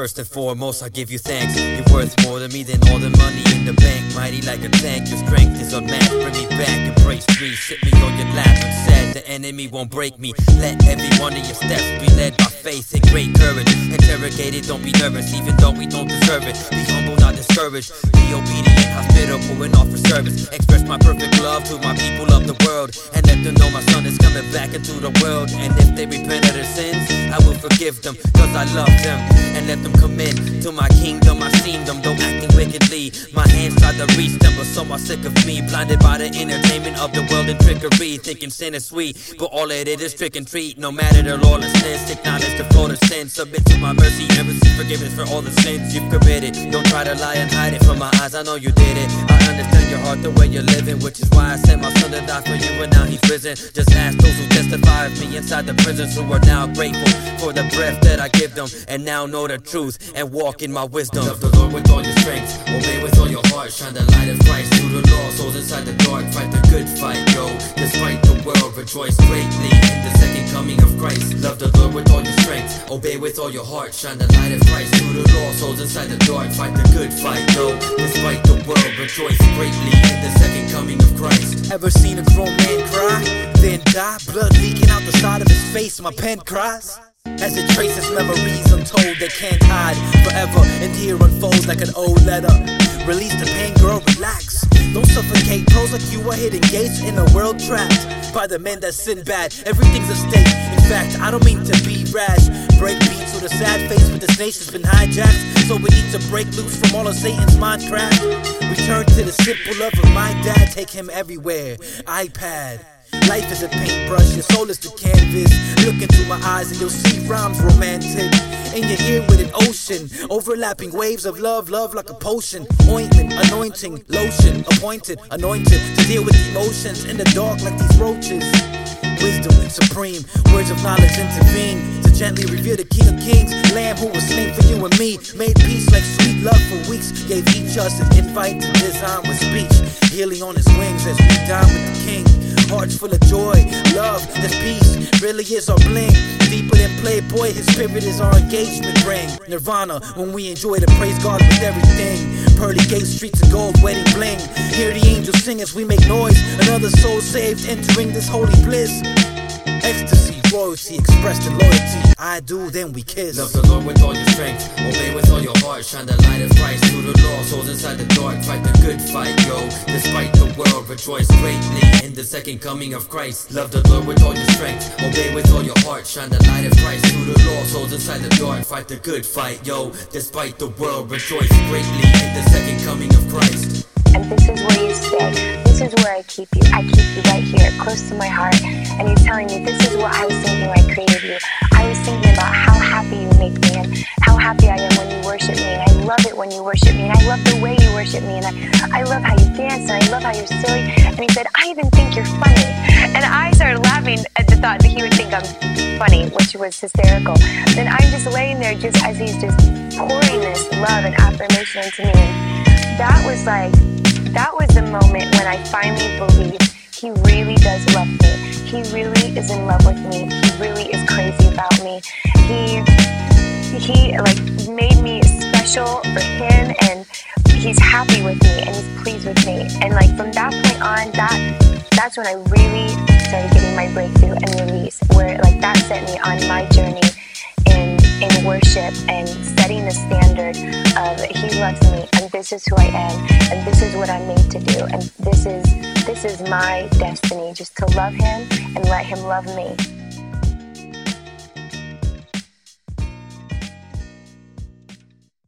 First and foremost, I give you thanks. You're worth more to me than all the money in the bank. Mighty like a tank, your strength is unmatched. Bring me back, embrace me, sit me on your lap. I'm sad the enemy won't break me. Let every one of your steps be led by faith and great courage. Interrogated, don't be nervous, even though we don't deserve it. Be humble, not discouraged. Be obedient, hospitable, and offer service. Express my perfect love to my people of the world. And let them know my son is coming back into the world. And if they repent of their sins, I will forgive them, cause I love them. And let them come in to my kingdom. I seen them, though acting wickedly. My hands tried to reach them, but some are sick of me. Blinded by the entertainment of the world and trickery. Thinking sin is sweet, but all it is is trick and treat. No matter their lawlessness, acknowledge the flow of sin. Submit to my mercy and receive forgiveness for all the sins you've committed. Don't try to lie and hide it from my eyes, I know you did it. I understand your heart, the way you're living, which is why I sent my son to die for you, and now he's risen. Just ask those who testify of me inside the prisons who are now grateful for the breath that I give them, and now know the truth and walk in my wisdom. Love the Lord with all your strength, obey with all your heart, shine the light of Christ through the law. Souls inside the dark, fight the good fight, yo. Despite the world, rejoice greatly coming of Christ. Love the Lord with all your strength, obey with all your heart, shine the light of Christ through the law. Souls inside the dark, fight the good fight, yo. Despite the world, rejoice greatly in the second coming of Christ. Ever seen a grown man cry, then die? Blood leaking out the side of his face, my pen cries. As it traces memories untold that can't hide forever, and here unfolds like an old letter. Release the pain, girl, relax. Don't suffocate, pose like you are hidden gates in a world trapped by the men that sin bad. Everything's a stake. In fact, I don't mean to be rash. Break beats with a sad face, but this nation's been hijacked. So we need to break loose from all of Satan's mindcraft. Return to the simple love of my dad, take him everywhere. iPad. Life is a paintbrush, your soul is the canvas. Look into my eyes and you'll see rhymes romantic. And you're here with an ocean, overlapping waves of love, love like a potion. Ointment, anointing, lotion, appointed, anointed to deal with emotions in the dark like these roaches. Wisdom supreme, words of knowledge intervene to gently reveal the King of Kings, Lamb who was slain for you and me. Made peace like sweet love for weeks, gave each us an invite to design with speech. Healing on his wings as we dine with the King. Hearts full of joy, love, this peace really is our bling. Deeper than Playboy, his spirit is our engagement ring. Nirvana, when we enjoy to praise God with everything. Pearly gates, streets of gold, wedding bling. Hear the angels sing as we make noise. Another soul saved, entering this holy bliss. Ecstasy, royalty, expressed in loyalty. I do, then we kiss. Love the Lord with all your strength, obey with all your heart, shine the light of Christ through the law. Souls inside the dark, fight the good fight, yo. Despite the rejoice greatly in the second coming of Christ. Love the Lord with all your strength, obey with all your heart, shine the light of Christ through the law. Souls inside the dark, fight the good fight, yo. Despite the world, rejoice greatly in the second coming of Christ. And this is where you stay. This is where I keep you. I keep you right here, close to my heart. And you're telling me this is what I was thinking when I created you. I was thinking about how happy you make me and how happy I am when you worship me. And I love it when you worship me. And I love the way you worship me. And I, I love how you dance and I love how you're silly. And he said, I even think you're funny. And I started laughing at the thought that he would think I'm funny, which was hysterical. Then I'm just laying there just as he's just pouring this love and affirmation into me. And that was like, that was the moment when I finally believed he really does love me. He really is in love with me. He really is crazy about me. He he like made me special for him he's happy with me and he's pleased with me. And like from that point on, that that's when I really started getting my breakthrough and release where like that set me on my journey in in worship and setting the standard of he loves me and this is who I am and this is what I'm made to do and this is this is my destiny just to love him and let him love me.